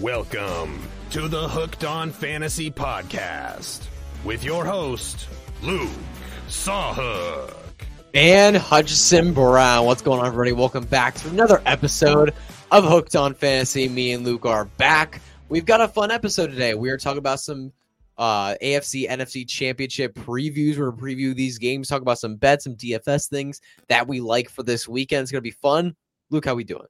Welcome to the Hooked on Fantasy Podcast with your host, Luke Sawhook. And Hutchison Brown. What's going on, everybody? Welcome back to another episode of Hooked on Fantasy. Me and Luke are back. We've got a fun episode today. We are talking about some uh, AFC, NFC championship previews. We're going to preview these games, talk about some bets, some DFS things that we like for this weekend. It's going to be fun. Luke, how we doing?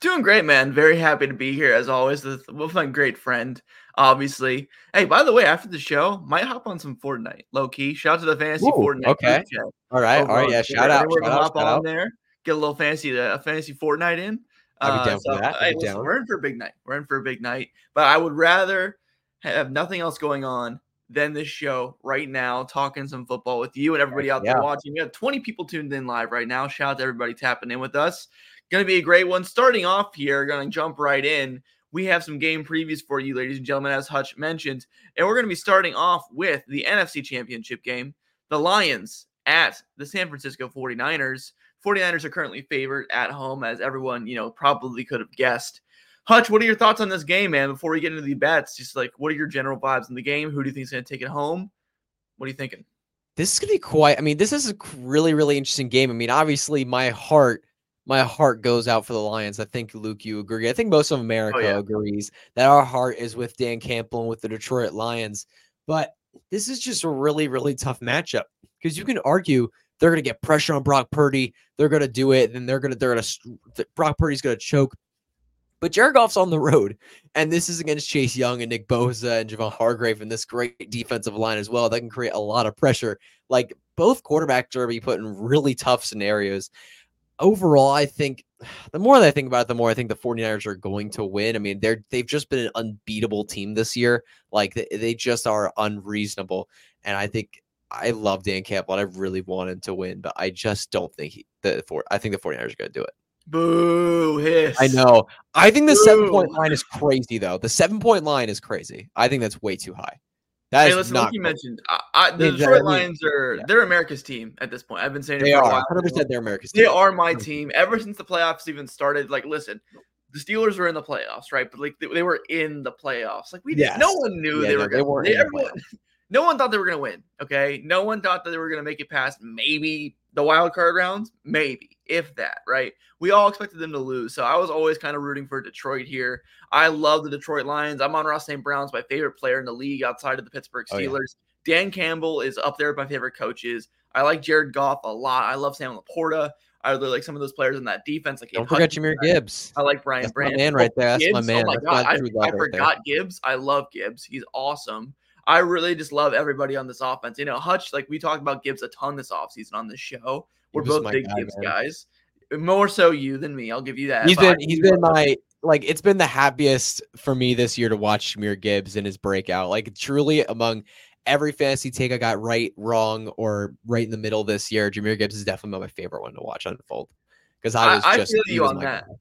Doing great, man. Very happy to be here as always with, with my great friend, obviously. Hey, by the way, after the show, might hop on some Fortnite. Low key. Shout out to the fantasy Ooh, Fortnite. okay. All right. All right. Yeah. Shout out. Shout hop out. On out. there. Get a little fancy uh, fantasy Fortnite in. I'd be down Uh, so, for that. Hey, listen, we're in for a big night. We're in for a big night. But I would rather have nothing else going on than this show right now, talking some football with you and everybody out there yeah. watching. We got 20 people tuned in live right now. Shout out to everybody tapping in with us. Going to be a great one. Starting off here, going to jump right in. We have some game previews for you, ladies and gentlemen, as Hutch mentioned. And we're going to be starting off with the NFC Championship game. The Lions at the San Francisco 49ers. 49ers are currently favored at home, as everyone, you know, probably could have guessed. Hutch, what are your thoughts on this game, man? Before we get into the bets, just like what are your general vibes in the game? Who do you think is going to take it home? What are you thinking? this is gonna be quite. I mean, this is a really, really interesting game. I mean, obviously, my heart, my heart goes out for the Lions. I think Luke, you agree. I think most of oh, America yeah. agrees that our heart is with Dan Campbell and with the Detroit Lions. But this is just a really, really tough matchup because you can argue they're gonna get pressure on Brock Purdy. They're gonna do it, and they're gonna, they're gonna. st- Brock Purdy's gonna choke. But Jared Goff's on the road, and this is against Chase Young and Nick Bosa and Javon Hargrave and this great defensive line as well. That can create a lot of pressure. Like both quarterbacks are going to be put in really tough scenarios. Overall, I think the more that I think about it, the more I think the 49ers are going to win. I mean, they're they've just been an unbeatable team this year. Like they, they just are unreasonable. And I think I love Dan Campbell and I really want him to win, but I just don't think he the four I think the 49ers are going to do it. Boo! Hiss. I know. I think the seven point line is crazy, though. The seven point line is crazy. I think that's way too high. That Hey, listen, like you mentioned, I, I, the Detroit mean, Lions are yeah. they're America's team at this point. I've been saying it They for a are while. 100. percent They're America's. They team. are my team ever since the playoffs even started. Like, listen, the Steelers were in the playoffs, right? But like they, they were in the playoffs. Like we didn't, no one knew Yeah, they no, were they going. weren't They, everyone, no one thought they were going to win. Okay, no one thought that they were going to make it past maybe the wild card rounds, maybe if that. Right? We all expected them to lose, so I was always kind of rooting for Detroit here. I love the Detroit Lions. Amon-Ra St. Brown's my favorite player in the league outside of the Pittsburgh Oh, yeah. Steelers. Dan Campbell is up there with my favorite coaches. I like Jared Goff a lot. I love Sam LaPorta. I really like some of those players in that defense. Like Don't forget Jahmyr Gibbs. I like Brian That's my man right oh, there. That's my oh man. Oh my That's god, I, I love right forgot Gibbs. I love Gibbs. He's awesome. I really just love everybody on this offense. You know, Hutch, like we talked about Gibbs a ton this offseason on this show. We're both big guy, Gibbs man. guys. More so you than me. I'll give you that. He's been he's do been my like it's been the happiest for me this year to watch Jahmyr Gibbs in his breakout. Like truly among every fantasy take I got right, wrong, or right in the middle this year, Jahmyr Gibbs is definitely my favorite one to watch unfold. Because I I- was I just feel he you was on my that. guy.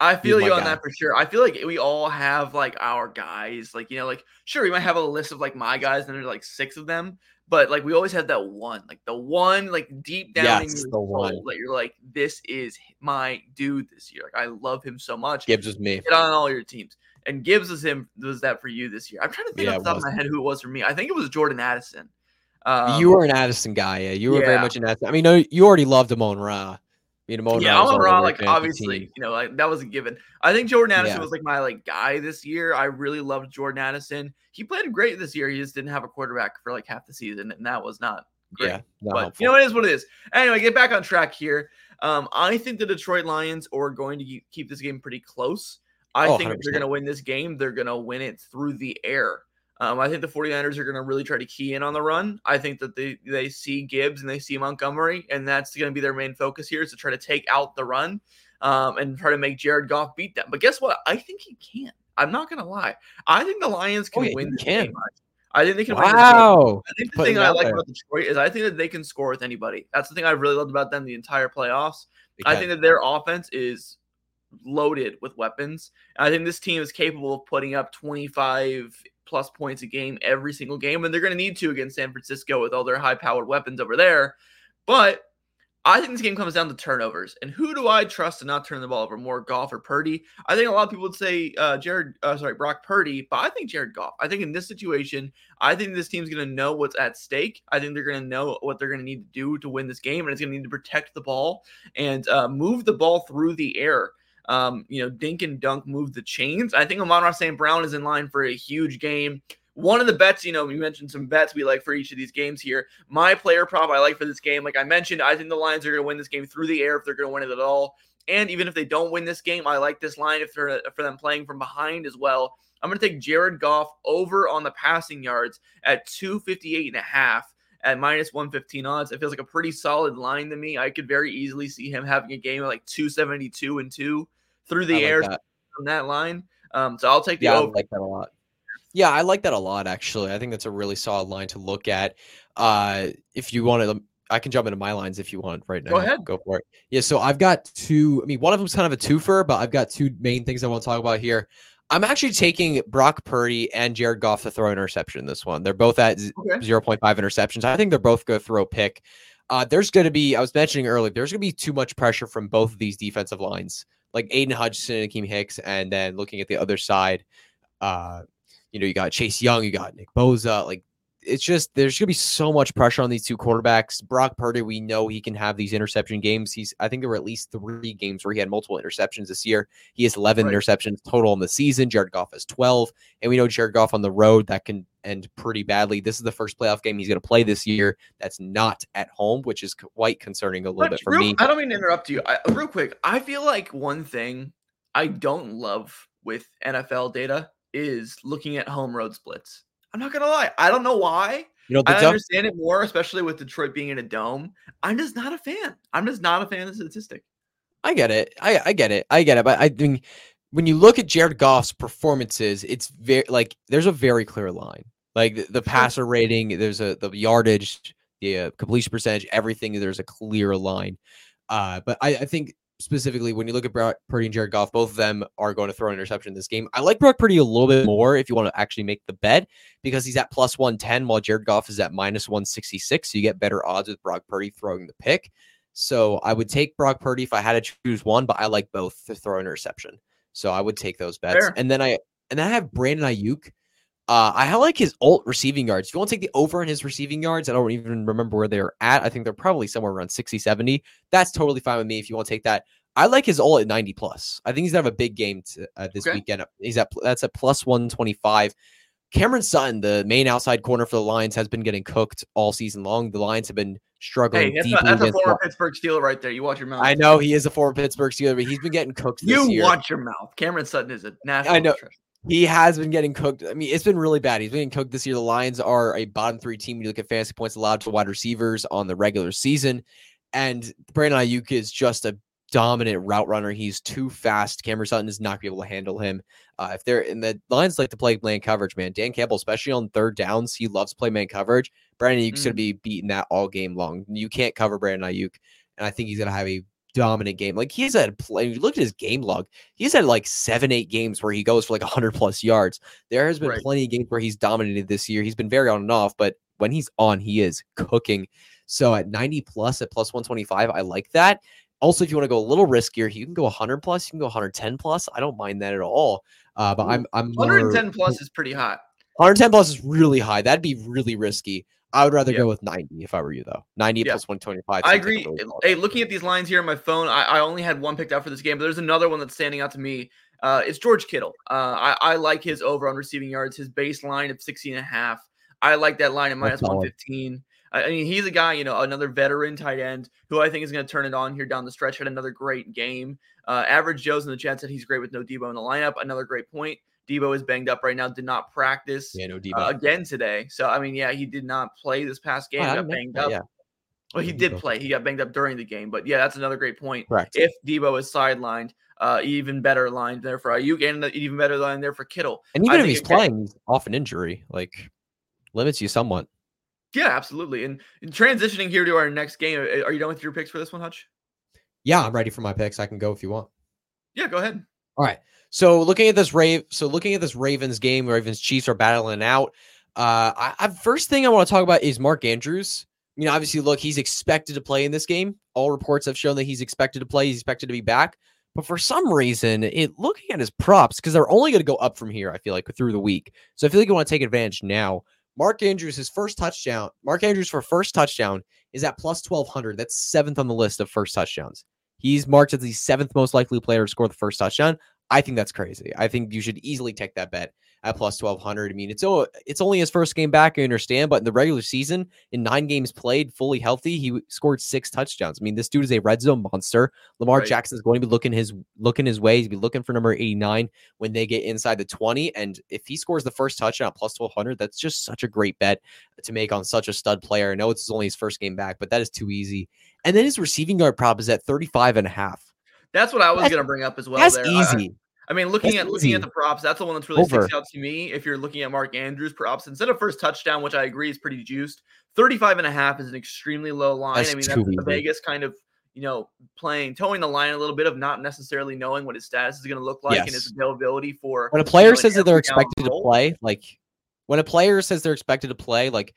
I feel you on guy. that for sure. I feel like we all have like our guys. Like, you know, like sure, we might have a list of like my guys, and there's like six of them, but like we always have that one, like the one, like deep down in your the one. that you're like, this is my dude this year. Like, I love him so much. Gibbs was me. Get on all your teams. And Gibbs was him was that for you this year. I'm trying to think Yeah, off the top of my head who it was for me. I think it was Jordan Addison. Um, you were an Addison guy, yeah. You were very much an Addison. I mean, no, you already loved Amon Ra. I mean, Amon yeah, Ra I'm all Ra, like obviously, you know, like that was a given. I think Jordan Addison Yeah. was like my like guy this year. I really loved Jordan Addison. He played great this year. He just didn't have a quarterback for like half the season, and that was not great. Yeah, not but helpful. you know, it is what it is. Anyway, get back on track here. Um, I think the Detroit Lions are going to keep- this game pretty close. I Oh, think if they're going to win this game, they're going to win it through the air. Um, I think the 49ers are going to really try to key in on the run. I think that they, they see Gibbs and they see Montgomery, and that's going to be their main focus here is to try to take out the run um, and try to make Jared Goff beat them. But guess what? I think he can. I'm not going to lie. I think the Lions can Oh, yeah, win this can. game. I think they can win. Wow. I think the Putting thing I like there. about Detroit is I think that they can score with anybody. That's the thing I really loved about them the entire playoffs. I think that their offense is loaded with weapons. I think this team is capable of putting up 25 plus points a game every single game, and they're going to need to against San Francisco with all their high powered weapons over there. But I think this game comes down to turnovers. And who do I trust to not turn the ball over more, Goff or Purdy? I think a lot of people would say uh, Jared, uh, sorry, Brock Purdy, but I think Jared Goff. I think in this situation, I think this team's going to know what's at stake. I think they're going to know what they're going to need to do to win this game, and it's going to need to protect the ball and uh, move the ball through the air. Um, you know, dink and dunk move the chains. I think Amon-Ra St. Brown is in line for a huge game. One of the bets, you know, we mentioned some bets we like for each of these games here. My player prop I like for this game, like I mentioned, I think the Lions are going to win this game through the air if they're going to win it at all. And even if they don't win this game, I like this line if they're for them playing from behind as well. I'm going to take Jared Goff over on the passing yards at 258 and a half at minus 115 odds. It feels like a pretty solid line to me. I could very easily see him having a game of like 272 and 2 through the like air that. from that line. Um, so I'll take the Yeah, I like that a lot. Yeah, I like that a lot actually. I think that's a really solid line to look at. Uh if you want to I can jump into my lines if you want right now. Go ahead. Go for it. Yeah, so I've got two I mean one of them's kind of a twofer, but I've got two main things I want to talk about here. I'm actually taking Brock Purdy and Jared Goff to throw an interception in this one. They're both at Okay. 0.5 interceptions. I think they're both going to throw a pick. Uh, there's going to be, I was mentioning earlier, there's going to be too much pressure from both of these defensive lines, like Aiden Hudson and Akeem Hicks. And then looking at the other side, uh, you know, you got Chase Young, you got Nick Bosa. Like, it's just, there's going to be so much pressure on these two quarterbacks. Brock Purdy, we know he can have these interception games. He's, I think there were at least three games where he had multiple interceptions this year. He has 11 Right. interceptions total in the season. Jared Goff has 12. And we know Jared Goff on the road that can end pretty badly. This is the first playoff game he's going to play this year that's not at home, which is quite concerning a little But bit for real- me. I don't mean to interrupt you. I, real quick, I feel like one thing I don't love with NFL data is looking at home road splits. I'm not gonna lie. I don't know why. You know, I tough, understand it more, especially with Detroit being in a dome. I'm just not a fan. I'm just not a fan of the statistic. I get it. I, I get it. I get it. But I think when you look at Jared Goff's performances, it's very like there's a very clear line. Like the, the passer rating, there's a the yardage, the uh, completion percentage, everything. There's a clear line. Uh, but I, I think specifically when you look at Brock Purdy and Jared Goff, both of them are going to throw an interception in this game. I like Brock Purdy a little bit more if you want to actually make the bet because he's at plus 110 while Jared Goff is at minus 166. So you get better odds with Brock Purdy throwing the pick. So I would take Brock Purdy if I had to choose one, but I like both to throw an interception. So I would take those bets. Fair. And then I and then I have Brandon Aiyuk. Uh, I like his alt receiving yards. If you want to take the over in his receiving yards, I don't even remember where they're at. I think they're probably somewhere around 60, 70. That's totally fine with me if you want to take that. I like his all at 90 plus. I think he's gonna have a big game to, uh, this Okay. weekend. He's at that's at plus 125. Cameron Sutton, the main outside corner for the Lions, has been getting cooked all season long. The Lions have been struggling Hey, that's, a, that's a former Pittsburgh Steeler right there. You watch your mouth. I know he is a former Pittsburgh Steeler, but he's been getting cooked this You year. watch your mouth. Cameron Sutton is a national. I know. treasure. He has been getting cooked. I mean, it's been really bad. He's been getting cooked this year. The Lions are a bottom three team. when You look at fantasy points allowed to wide receivers on the regular season, and Brandon Aiyuk is just a dominant route runner. He's too fast. Cameron Sutton is not going to be able to handle him. Uh, if they're in the Lions like to play man coverage, man. Dan Campbell, especially on third downs, he loves to play man coverage. Brandon Aiyuk's going to be beating that all game long. You can't cover Brandon Aiyuk, and I think he's going to have a dominant game. Like he's had play. You look at his game log. He's had like seven, eight games where he goes for like hundred plus yards. There has been Right. plenty of games where he's dominated this year. He's been very on and off, but when he's on, he is cooking. So at 90 plus at plus 125, I like that. Also, if you want to go a little riskier, you can go 100 plus, you can go 110 plus. I don't mind that at all. Uh, but I'm I'm more- 110 plus is pretty hot. 110 plus is really high. That'd be really risky. I would rather Yeah. go with 90 if I were you, though. 90 Yeah. plus 125. I agree. really Hey, looking at these lines here on my phone, I, I only had one picked out for this game, but there's another one that's standing out to me. Uh, it's George Kittle. Uh, I, I like his over on receiving yards, his baseline of 16 and a half. I like that line at minus solid. 115. I I mean, he's a guy, you know, another veteran tight end who I think is going to turn it on here down the stretch. Had another great game. Uh, average Joe's in the chat said he's great with no Deebo in the lineup. Another great point. Deebo is banged up right now. Did not practice Yeah, no uh, again today. So I mean, yeah, he did not play this past game. Oh, got banged that, up. Yeah, Well, he did play. He got banged up during the game, but yeah, that's another great point. correct. If Deebo is sidelined, uh, even better line there for Aiyuk, and even better line there for Kittle. and I even if he's can- playing, he's off an injury, like limits you somewhat. Yeah, absolutely. And, and transitioning here to our next game, uh, are you done with your picks for this one, Hutch? Yeah, I'm ready for my picks. I can go if you want. Yeah, go ahead. All right. So looking at this Rave, so looking at this Ravens game, Ravens Chiefs are battling out. Uh, I, I first thing I want to talk about is Mark Andrews. you know, obviously, look, he's expected to play in this game. All reports have shown that he's expected to play. He's expected to be back. But for some reason, it looking at his props, because they're only going to go up from here, I feel like, through the week. So I feel like you want to take advantage now. Mark Andrews, his first touchdown, Mark Andrews for first touchdown is at plus 1200. That's seventh on the list of first touchdowns. He's marked as the seventh most likely player to score the first touchdown. I think that's crazy. I think you should easily take that bet at plus 1200. I mean, it's it's only his first game back, I understand, but in the regular season, in nine games played, fully healthy, he scored six touchdowns. I mean, this dude is a red zone monster. Lamar right. Jackson is going to be looking his looking his way. He's be looking for number 89 when they get inside the 20. And if he scores the first touchdown at plus 1200, that's just such a great bet to make on such a stud player. I know it's only his first game back, but that is too easy. And then his receiving yard prop is at 35 and a half. That's what I was going to bring up as well. That's there. easy. I, I mean, looking that's at looking at the props, that's the one that's really Over. sticks out to me. If you're looking at Mark Andrews props, instead of first touchdown, which I agree is pretty juiced, 35 and a half is an extremely low line. That's I mean, that's the Vegas kind of, you know, playing, towing the line a little bit of not necessarily knowing what his status is going to look like yes. and his availability for. When a player you know, says that they're expected to play, like when a player says they're expected to play, like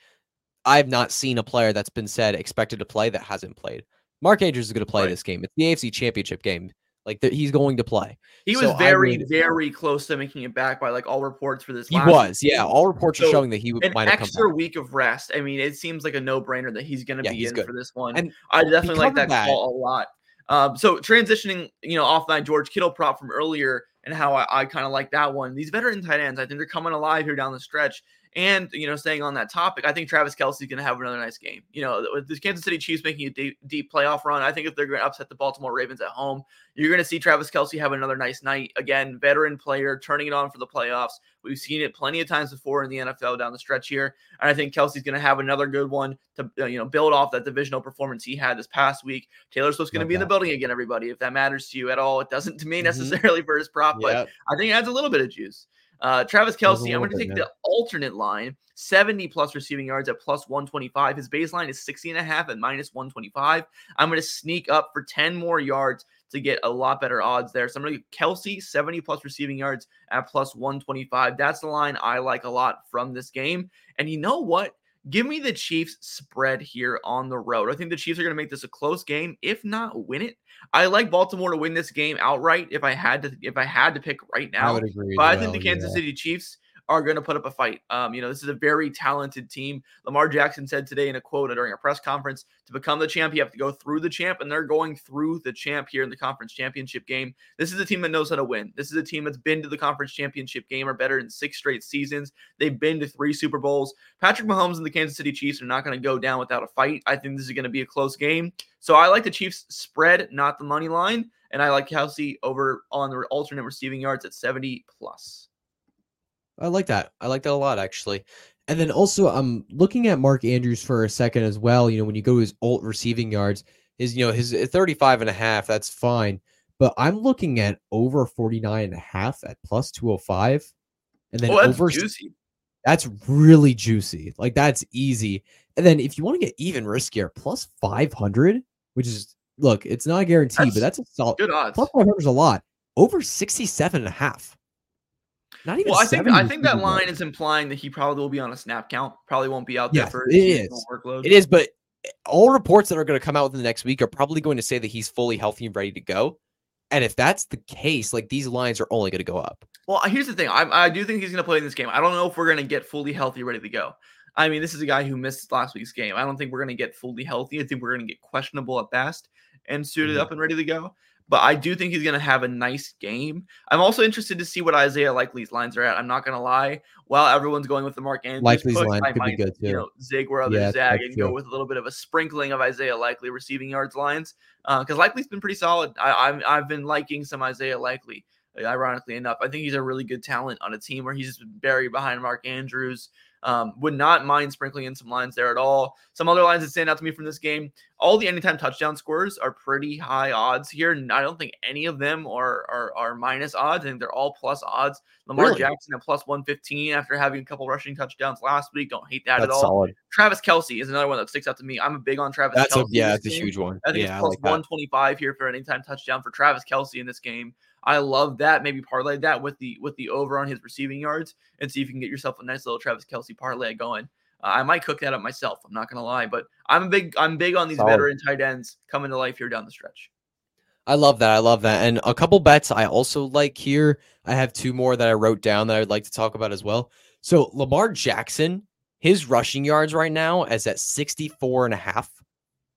I've not seen a player that's been said expected to play that hasn't played. Mark Andrews is going to play right. this game. It's the AFC Championship game. Like that, he's going to play. He so was very, very close to making it back by like all reports for this. He was, yeah. All reports so are showing that he would an might extra week of rest. I mean, it seems like a no brainer that he's going to yeah, be in good. for this one. And I definitely like that, that, call a lot. Um, so transitioning, you know, off that George Kittle prop from earlier and how I, I kind of like that one. These veteran tight ends, I think they're coming alive here down the stretch. And you know, staying on that topic, I think Travis Kelce is going to have another nice game. You know, with the Kansas City Chiefs making a deep, deep playoff run, I think if they're going to upset the Baltimore Ravens at home, you're going to see Travis Kelce have another nice night. Again, veteran player turning it on for the playoffs. We've seen it plenty of times before in the NFL down the stretch here, and I think Kelce's going to have another good one to uh, you know build off that divisional performance he had this past week. Taylor Swift's going to be in the building again, everybody. If that matters to you at all, it doesn't to me mm-hmm. necessarily for his prop, yep. but I think it adds a little bit of juice. Uh, Travis Kelce, I'm going to take the alternate line 70 plus receiving yards at plus 125. His baseline is 60 and a half at minus 125. I'm going to sneak up for 10 more yards to get a lot better odds there. So I'm going to Kelce 70 plus receiving yards at plus 125. That's the line I like a lot from this game. And you know what? Give me the Chiefs spread here on the road. I think the Chiefs are going to make this a close game, if not win it. I like Baltimore to win this game outright if I had to if I had to pick right now. I would agree. But I think the Kansas yeah. City Chiefs are going to put up a fight. Um, you know, this is a very talented team. Lamar Jackson said today in a quote during a press conference to become the champ, you have to go through the champ, and they're going through the champ here in the conference championship game. This is a team that knows how to win. This is a team that's been to the conference championship game or better in six straight seasons. They've been to three Super Bowls. Patrick Mahomes and the Kansas City Chiefs are not going to go down without a fight. I think this is going to be a close game. So I like the Chiefs spread, not the money line. And I like Kelce over on the alternate receiving yards at 70 plus. I like that. I like that a lot, actually. And then also, I'm looking at Mark Andrews for a second as well. You know, when you go to his alt receiving yards, his, you know, his uh, 35 and a half, that's fine. But I'm looking at over 49 and a half at plus 205. And then oh, that's over juicy. That's really juicy. Like that's easy. And then if you want to get even riskier, plus 500, which is look, it's not a guarantee, that's but that's a solid. Good odds. Plus 500 is a lot. Over 67 and a half. Not even. Well, I think I think that line is implying that he probably will be on a snap count. Probably won't be out there for it is. workload. It is, but all reports that are going to come out within the next week are probably going to say that he's fully healthy and ready to go. And if that's the case, like these lines are only going to go up. Well, here's the thing. I, I do think he's going to play in this game. I don't know if we're going to get fully healthy, ready to go. I mean, this is a guy who missed last week's game. I don't think we're going to get fully healthy. I think we're going to get questionable at best and suited mm-hmm. up and ready to go but I do think he's going to have a nice game. I'm also interested to see what Isaiah Likely's lines are at. I'm not going to lie. While everyone's going with the Mark Andrews Likely's push, line I could might, be good too. You know, zig where others yeah, zag and true. go with a little bit of a sprinkling of Isaiah Likely receiving yards lines because uh, Likely's been pretty solid. I, I've, I've been liking some Isaiah Likely. Ironically enough, I think he's a really good talent on a team where he's just buried behind Mark Andrews. Um, would not mind sprinkling in some lines there at all. Some other lines that stand out to me from this game all the anytime touchdown scores are pretty high odds here. And I don't think any of them are, are, are minus odds. I think they're all plus odds. Lamar really? Jackson at plus 115 after having a couple rushing touchdowns last week. Don't hate that that's at all. Solid. Travis Kelce is another one that sticks out to me. I'm a big on Travis that's Kelce. A, yeah, that's a huge one. I think yeah, it's plus like 125 here for an anytime touchdown for Travis Kelce in this game. I love that. Maybe parlay that with the with the over on his receiving yards and see if you can get yourself a nice little Travis Kelce parlay going. Uh, I might cook that up myself. I'm not gonna lie, but I'm big. I'm big on these Solid. veteran tight ends coming to life here down the stretch. I love that. I love that. And a couple bets I also like here. I have two more that I wrote down that I'd like to talk about as well. So Lamar Jackson, his rushing yards right now is at 64 and a half.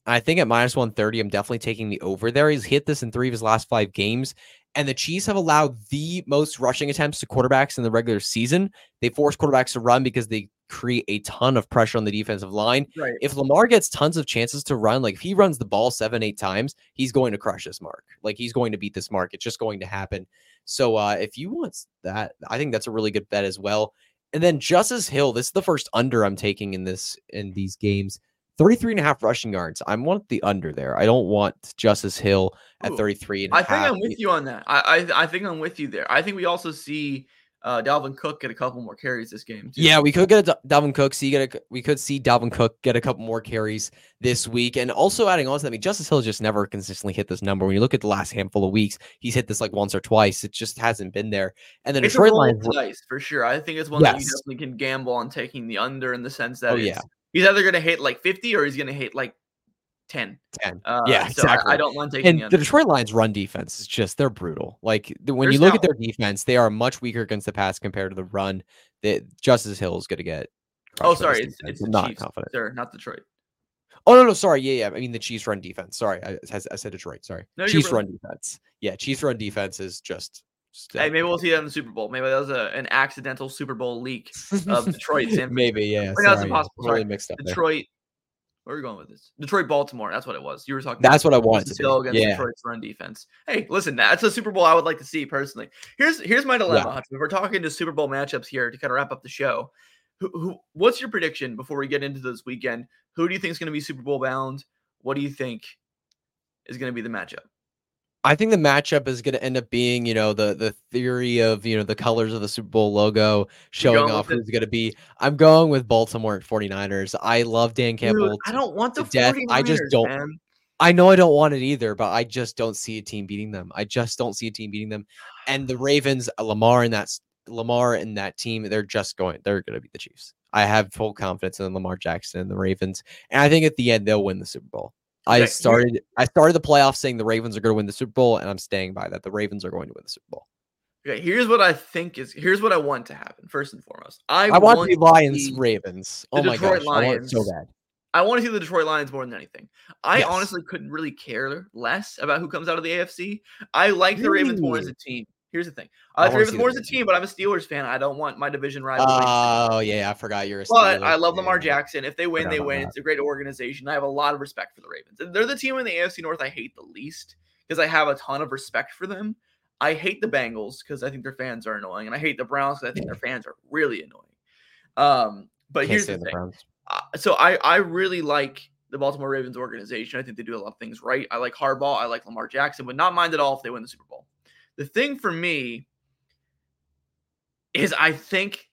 I think at minus 130, I'm definitely taking the over there. He's hit this in three of his last five games. And the Chiefs have allowed the most rushing attempts to quarterbacks in the regular season. They force quarterbacks to run because they create a ton of pressure on the defensive line. Right. If Lamar gets tons of chances to run, like if he runs the ball seven, eight times, he's going to crush this mark. Like he's going to beat this mark. It's just going to happen. So uh if you want that, I think that's a really good bet as well. And then Justice Hill, this is the first under I'm taking in this in these games. 33 and a half rushing yards. I want the under there. I don't want Justice Hill at Ooh, 33 and a I think half. I'm with you on that. I, I I think I'm with you there. I think we also see uh, Dalvin Cook get a couple more carries this game. Too. Yeah, we could get a Dal- Dalvin Cook. See, get a, we could see Dalvin Cook get a couple more carries this week, and also adding on to that, I mean, Justice Hill just never consistently hit this number. When you look at the last handful of weeks, he's hit this like once or twice. It just hasn't been there. And the it's Detroit Lions, dice for sure. I think it's one that you definitely can gamble on taking the under in the sense that Oh, it's- yeah. He's either going to hit like 50 or he's going to hit like 10. 10. Uh, Yeah, so exactly. I, don't mind taking and the the. Detroit Lions run defense is just they're brutal. Like the- when you There's look at their defense, they are much weaker against the pass compared to the run. That Justice Hill is going to get. Oh, crushed by this sorry, it's, it's the not Chiefs, confident. sir, not Detroit. Oh no, no, sorry. Yeah, yeah. I mean the Chiefs run defense. Sorry, I, I I said Detroit. Sorry, No, Chiefs run defense. Yeah, Chiefs run defense is just. Hey, uh, maybe we'll see that in the Super Bowl. Maybe that was a, an accidental Super Bowl leak of Detroit. San maybe yeah. Wait, no, it's sorry, impossible, Totally sorry. mixed up. there. Detroit. Where are we going with this? Detroit, Baltimore. That's what it was. You were talking. That's about what I wanted Justice to Hill do. against Yeah. Detroit's run defense. Hey, listen, that's a Super Bowl I would like to see personally. Here's here's my dilemma. If we're talking to Super Bowl matchups here to kind of wrap up the show, who, who what's your prediction before we get into this weekend? Who do you think is going to be Super Bowl bound? What do you think is going to be the matchup? I think the matchup is going to end up being, you know, the the theory of, you know, the colors of the Super Bowl logo showing off who's going to be. I'm going with Baltimore 49ers. I love Dan Campbell. Dude, I don't want the death. I just don't- man. I know I don't want it either, but I just don't see a team beating them. I just don't see a team beating them. And the Ravens, uh, Lamar and that's Lamar and that team, they're just going, they're going to beat the Chiefs. I have full confidence in Lamar Jackson and the Ravens. And I think at the end they'll win the Super Bowl. I started I started the playoffs saying the Ravens are going to win the Super Bowl, and I'm staying by that. The Ravens are going to win the Super Bowl. Okay, here's what I think is here's what I want to happen. First and foremost, I, I, want, the Lions Ravens. Oh my Detroit gosh, I want so Lions. bad. I want to see the Detroit Lions more than anything. I Yes. honestly couldn't really care less about who comes out of the AFC. I like the Ravens more as a team. Here's the thing. I I like the wanna Ravens see more as a team, but I'm a Steelers fan. I don't want my division rival. Oh yeah, I forgot you're. A but I love Lamar. Jackson. If they win, they win. that. It's a great organization. I have a lot of respect for the Ravens. They're the team in the AFC North I hate the least because I have a ton of respect for them. I hate the Bengals because I think their fans are annoying, and I hate the Browns because I think their fans are really annoying. Um, but Can't here's the the thing. Uh, so I I really like the Baltimore Ravens organization. I think they do a lot of things right. I like Harbaugh. I like Lamar Jackson. Would not mind at all if they win the Super Bowl. The thing for me is I think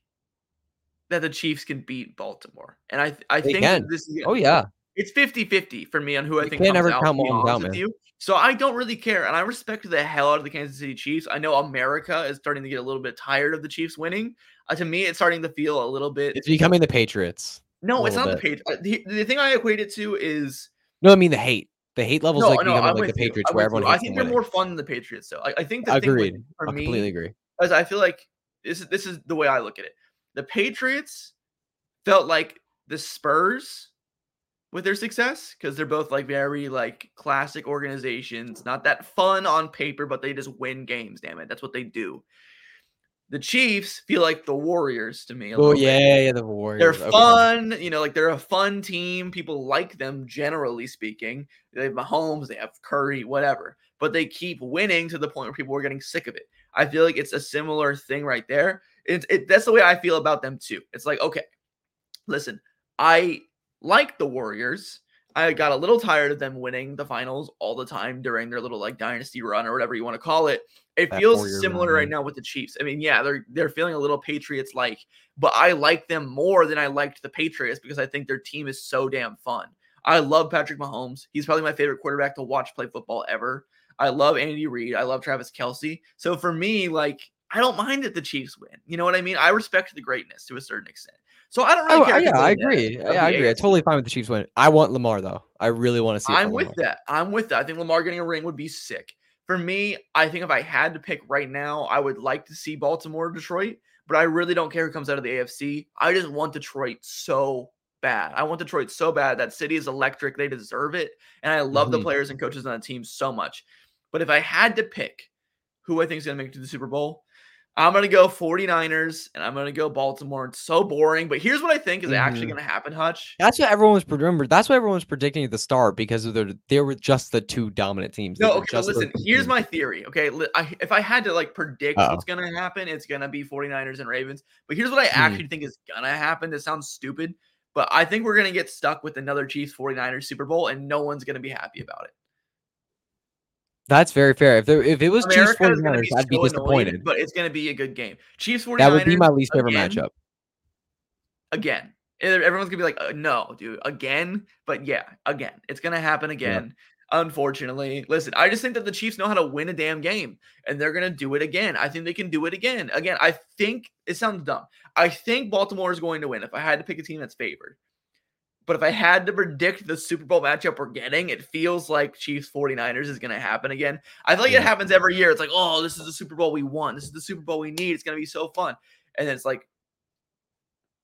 that the Chiefs can beat Baltimore, and I I They think can. this is Oh yeah, it's 50-50 for me on who I think can't comes ever out. count Mahomes out, man. you. So I don't really care, and I respect the hell out of the Kansas City Chiefs. I know America is starting to get a little bit tired of the Chiefs winning. Uh, to me, it's starting to feel a little bit. it's becoming the Patriots. No, it's not the page. uh, The, the thing I equate it to is No, I mean the hate. The hate levels no, like no. becoming I'm like the you. Patriots, I'm where everyone I think they're winning. more fun than the Patriots, though. I, I think the thing Agreed. with, for I me completely agree. is I feel like this is this is the way I look at it. The Patriots felt like the Spurs with their success because they're both like very like classic organizations, not that fun on paper, but they just win games. Damn it, that's what they do. The Chiefs feel like the Warriors to me. Oh little bit. yeah, yeah, the Warriors. They're Okay. fun, you know, like they're a fun team. People like them generally speaking. They have Mahomes, they have Curry, whatever, but they keep winning to the point where people are getting sick of it. I feel like it's a similar thing right there. It's it, that's the way I feel about them too. It's like, okay, listen, I like the Warriors. I got a little tired of them winning the finals all the time during their little like dynasty run or whatever you want to call it. It That feels similar run, right now with the Chiefs. I mean, yeah, they're they're feeling a little Patriots like, but I like them more than I liked the Patriots because I think their team is so damn fun. I love Patrick Mahomes. He's probably my favorite quarterback to watch play football ever. I love Andy Reid. I love Travis Kelce. So for me, like, I don't mind that the Chiefs win. You know what I mean? I respect the greatness to a certain extent. So I don't really Oh, care. yeah, I agree. Yeah, I agree. I'm totally fine with the Chiefs win. I want Lamar though. I really want to see. I'm with Lamar. that. I'm with that. I think Lamar getting a ring would be sick. For me, I think if I had to pick right now, I would like to see Baltimore or Detroit, but I really don't care who comes out of the AFC. I just want Detroit so bad. I want Detroit so bad. That city is electric. They deserve it. And I love the Mhm. players and coaches on the team so much. But if I had to pick who I think is going to make it to the Super Bowl, I'm going to go 49ers and I'm going to go Baltimore. It's so boring. But here's what I think is actually Mhm. going to happen, Hutch. That's what everyone was remember. That's what everyone was predicting at the start because of the they were just the two dominant teams. No, okay, just listen, here's my theory. Okay. I, if I had to like predict Uh-oh. what's going to happen, it's going to be 49ers and Ravens. But here's what I Hmm. actually think is going to happen. This sounds stupid, but I think we're going to get stuck with another Chiefs 49ers Super Bowl and no one's going to be happy about it. That's very fair. If there if it was Chiefs America is 49ers, be I'd be so annoyed, disappointed. but it's going to be a good game. Chiefs 49ers. That would be my least favorite again, matchup. Again. Eh, Everyone's going to be like, uh, no, dude, again. But yeah, again. It's going to happen again. Unfortunately, listen, I just think that the Chiefs know how to win a damn game and they're going to do it again. I think they can do it again. Again, I think it sounds dumb. I think Baltimore is going to win if I had to pick a team that's favored. But if I had to predict the Super Bowl matchup we're getting, it feels like Chiefs 49ers is going to happen again. I feel like it happens every year. It's like, oh, this is the Super Bowl we won. This is the Super Bowl we need. It's going to be so fun. And then it's like,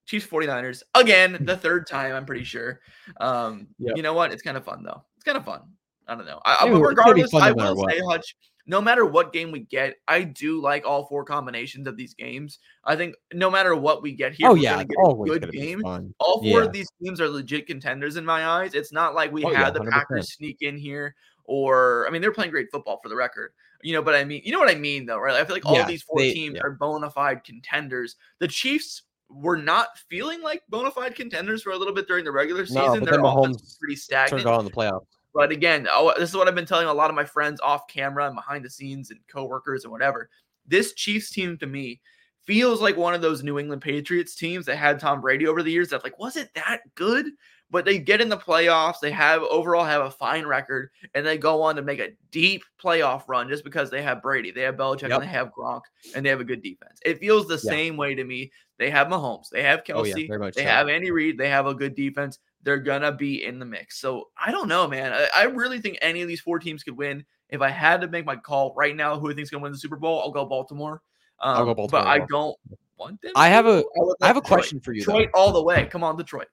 Chiefs 49ers again, the third time, I'm pretty sure. Um, Yep. You know what? It's kind of fun, though. It's kind of fun. I don't know. I, gonna regardless, I will say, Hutch, no matter what game we get, I do like all four combinations of these games. I think no matter what we get here, Oh we're yeah, get a always good game. All four Yeah. of these teams are legit contenders in my eyes. It's not like we Oh, had yeah, the Packers sneak in here, or I mean, they're playing great football for the record. You know, but I mean, you know what I mean, though, right? I feel like all Yeah, these four they- teams are bona fide contenders. The Chiefs were not feeling like bona fide contenders for a little bit during the regular season. No, but Their then offense was Mahomes pretty Turned stagnant. on the playoffs. But again, oh, this is what I've been telling a lot of my friends off camera and behind the scenes and coworkers and whatever. This Chiefs team to me feels like one of those New England Patriots teams that had Tom Brady over the years that like wasn't that good, but they get in the playoffs, they have overall have a fine record, and they go on to make a deep playoff run just because they have Brady, they have Belichick, Yep. and they have Gronk, and they have a good defense. It feels the Yeah. same way to me. They have Mahomes, they have Oh Kelce, yeah, they so. have Andy Reid. They have a good defense. They're gonna be in the mix. So I don't know, man. I, I really think any of these four teams could win. If I had to make my call right now, who I think is gonna win the Super Bowl, I'll go Baltimore. Um, I'll go Baltimore But I don't want them. I have a- would have a question for you. Though. Detroit all the way. Come on, Detroit.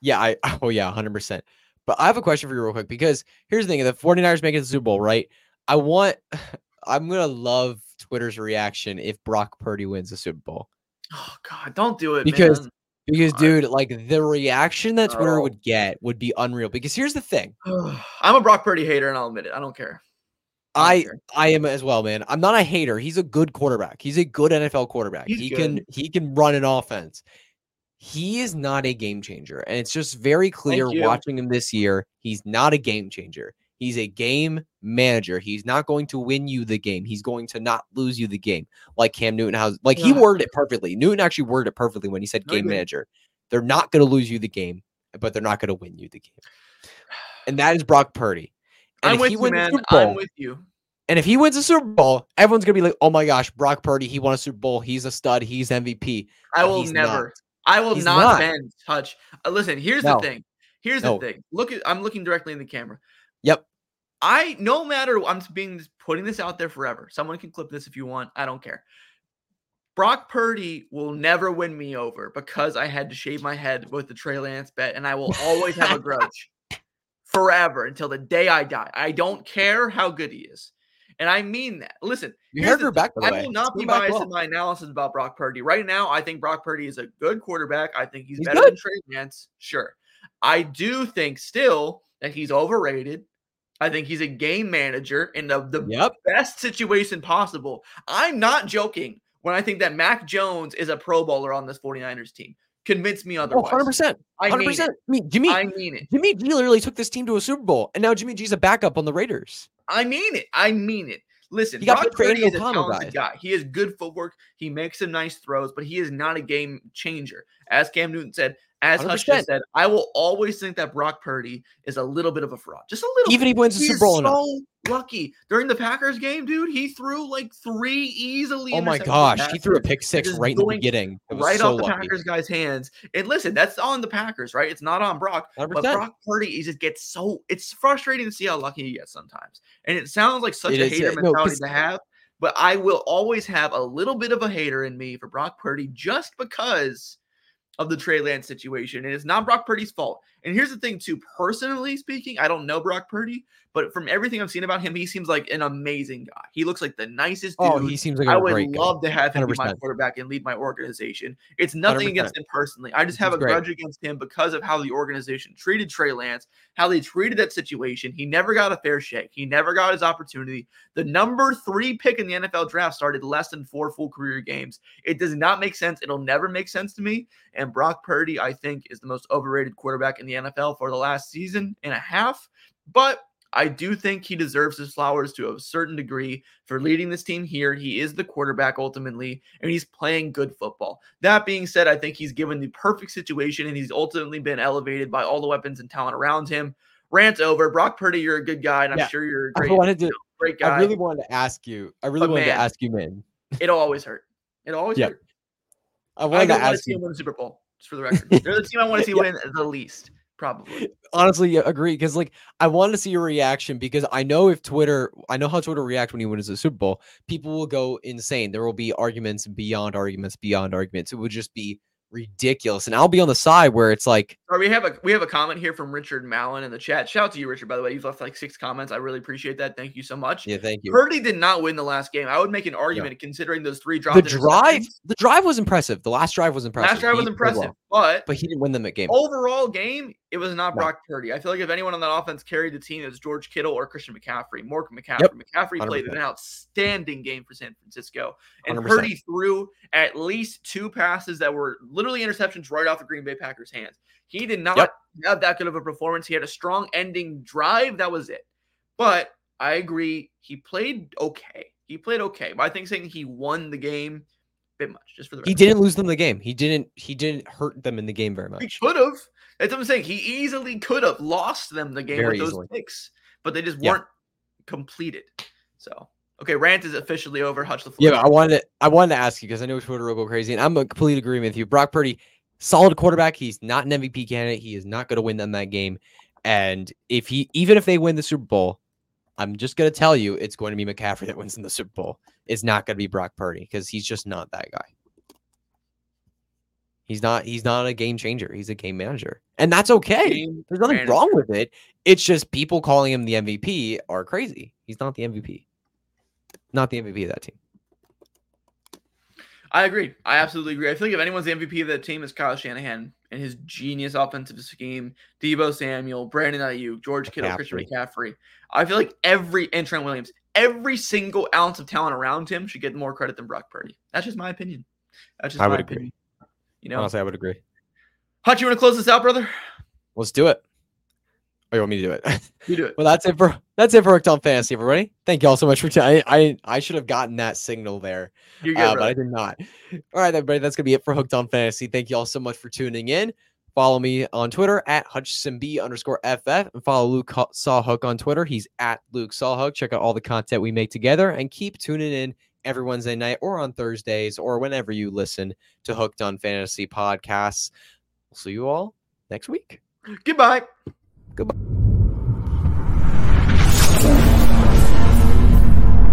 Yeah, I oh yeah, 100%. But I have a question for you real quick because here's the thing, the 49ers make it to the Super Bowl, right? I want I'm going to love Twitter's reaction if Brock Purdy wins the Super Bowl. Oh God, don't do it, Because- man. Because dude, like the reaction that Twitter Oh. would get would be unreal because here's the thing. I'm a Brock Purdy hater, and I'll admit it. I don't care. I care. I am as well, man. I'm not a hater. He's a good quarterback. He's a good NFL quarterback. He's he good. can he can run an offense. He is not a game changer. And it's just very clear watching him this year. He's not a game changer. He's a game manager. He's not going to win you the game. He's going to not lose you the game. Like Cam Newton has like he worded it perfectly. Newton actually worded it perfectly when he said game did. manager. They're not going to lose you the game, but they're not going to win you the game. And that is Brock Purdy. And I'm if with he you, man. Super Bowl, I'm with you. and if he wins a Super Bowl, everyone's gonna be like, "Oh my gosh, Brock Purdy, he won a Super Bowl. He's a stud. He's MVP." I will never. not. I will He's not, not. bend touch. Uh, listen, here's No. the thing. Here's No. the thing. Look at I'm looking directly in the camera. Yep. I no matter I'm being putting this out there forever. Someone can clip this if you want. I don't care. Brock Purdy will never win me over because I had to shave my head with the Trey Lance bet, and I will always have a grudge forever until the day I die. I don't care how good he is. And I mean that. Listen, You heard her back I way. will not be biased well. in my analysis about Brock Purdy. Right now, I think Brock Purdy is a good quarterback. I think he's, He's better good. than Trey Lance. Sure. I do think still that he's overrated. I think he's a game manager in the, the Yep. best situation possible. I'm not joking when I think that Mac Jones is a pro bowler on this 49ers team. Convince me Oh, otherwise. 100%. I mean 100%. I mean, Jimmy I mean it. Jimmy G literally took this team to a Super Bowl, and now Jimmy G's a backup on the Raiders. I mean it. I mean it. Listen, He got Brock Purdy is a talented guy. He has good footwork. He makes some nice throws, but he is not a game changer. As Cam Newton said, as Hutch 100%. just said, I will always think that Brock Purdy is a little bit of a fraud. Just a little Even bit. he wins the Super Bowl so lucky. During the Packers game, dude, he threw like three easily. Oh my gosh, he threw a pick six right in the beginning. Right so off the lucky. Packers guy's hands. And listen, that's on the Packers, right? It's not on Brock. 100%. But Brock Purdy, he just gets so it's frustrating to see how lucky he gets sometimes. And it sounds like such It a is, hater no, mentality 'cause- to have. But I will always have a little bit of a hater in me for Brock Purdy just because of the Trey Lance situation. And it's not Brock Purdy's fault. And here's the thing, too. Personally speaking, I don't know Brock Purdy, but from everything I've seen about him, he seems like an amazing guy. He looks like the nicest dude. Oh, he seems like a I would great guy. love to have him be my quarterback and lead my organization. It's nothing 100%. against him personally. I just have He's a great. grudge against him because of how the organization treated Trey Lance, how they treated that situation. He never got a fair shake. He never got his opportunity. The number three pick in the NFL draft started less than four full career games. It does not make sense. It'll never make sense to me. And Brock Purdy, I think, is the most overrated quarterback in the NFL for the last season and a half. But I do think he deserves his flowers to a certain degree for leading this team here. He is the quarterback ultimately, and he's playing good football. That being said, I think he's given the perfect situation and he's ultimately been elevated by all the weapons and talent around him. Rant over. Brock Purdy, you're a good guy, and I'm Yeah. sure you're a great, wanted to. great guy. I really wanted to ask you. I really But wanted man, to ask you, man. It'll always hurt. It'll always Yeah. hurt. I I wanted to want to ask you. win the Super Bowl, just for the record. They're the team I want to see Yeah. win the least, probably. Honestly, yeah, agree because like I wanted to see your reaction because I know if Twitter, I know how Twitter react when he wins the Super Bowl. People will go insane. There will be arguments beyond arguments beyond arguments. It would just be ridiculous, and I'll be on the side where it's like, All right, we have a we have a comment here from Richard Mallon in the chat. Shout out to you, Richard. By the way, you've left like six comments. I really appreciate that. Thank you so much. yeah, thank you. Purdy did not win the last game. I would make an argument considering those three drops. The drive, the drive was impressive. The last drive was impressive. Last drive was He played impressive, well, but but he didn't win them at game. overall game, it was not No. Brock Purdy. I feel like if anyone on that offense carried the team, it was George Kittle or Christian McCaffrey. More McCaffrey. McCaffrey played 100%. an outstanding game for San Francisco, and 100%. Purdy threw at least two passes that were literally interceptions right off the Green Bay Packers' hands. He did not Yep. have that good of a performance. He had a strong ending drive. That was it. But I agree, he played okay. He played okay. But I think saying he won the game, a bit much, just for the He didn't lose them the game. He didn't. He didn't hurt them in the game very much He could have. That's what I'm saying. He easily could have lost them the game Very with those easily. picks, but they just weren't completed. So, okay, rant is officially over. Hutch the Yeah, floor. but I wanted to, I wanted to ask you because I know Twitter will go crazy, and I'm in complete agreement with you. Brock Purdy, solid quarterback. He's not an MVP candidate. He is not going to win them that game. And if he, even if they win the Super Bowl, I'm just going to tell you, it's going to be McCaffrey that wins in the Super Bowl. It's not going to be Brock Purdy because he's just not that guy. He's not. He's not a game changer. He's a game manager, and that's okay. There's nothing wrong with it. It's just people calling him the MVP are crazy. He's not the MVP. Not the MVP of that team. I agree. I absolutely agree. I feel like if anyone's the MVP of that team is Kyle Shanahan and his genius offensive scheme, Deebo Samuel, Brandon Aiyuk, George Kittle, Christian McCaffrey. I feel like every and Trent Williams, every single ounce of talent around him should get more credit than Brock Purdy. That's just my opinion. That's just I my would agree. You know, Honestly, I would agree. Hutch, you want to close this out, brother? Let's do it. Oh, you want me to do it? You do it. well, that's it for that's it for Hooked on Fantasy, everybody. Thank you all so much for. T- I, I I should have gotten that signal there, good, uh, but I did not. All right, everybody, that's gonna be it for Hooked on Fantasy. Thank you all so much for tuning in. Follow me on Twitter at HutchinsonB underscore FF and follow Luke Sawhook on Twitter. He's at Luke Sawhook. Check out all the content we make together and keep tuning in every Wednesday night or on Thursdays or whenever you listen to Hooked on Fantasy podcasts. We'll see you all next week. Goodbye. Goodbye.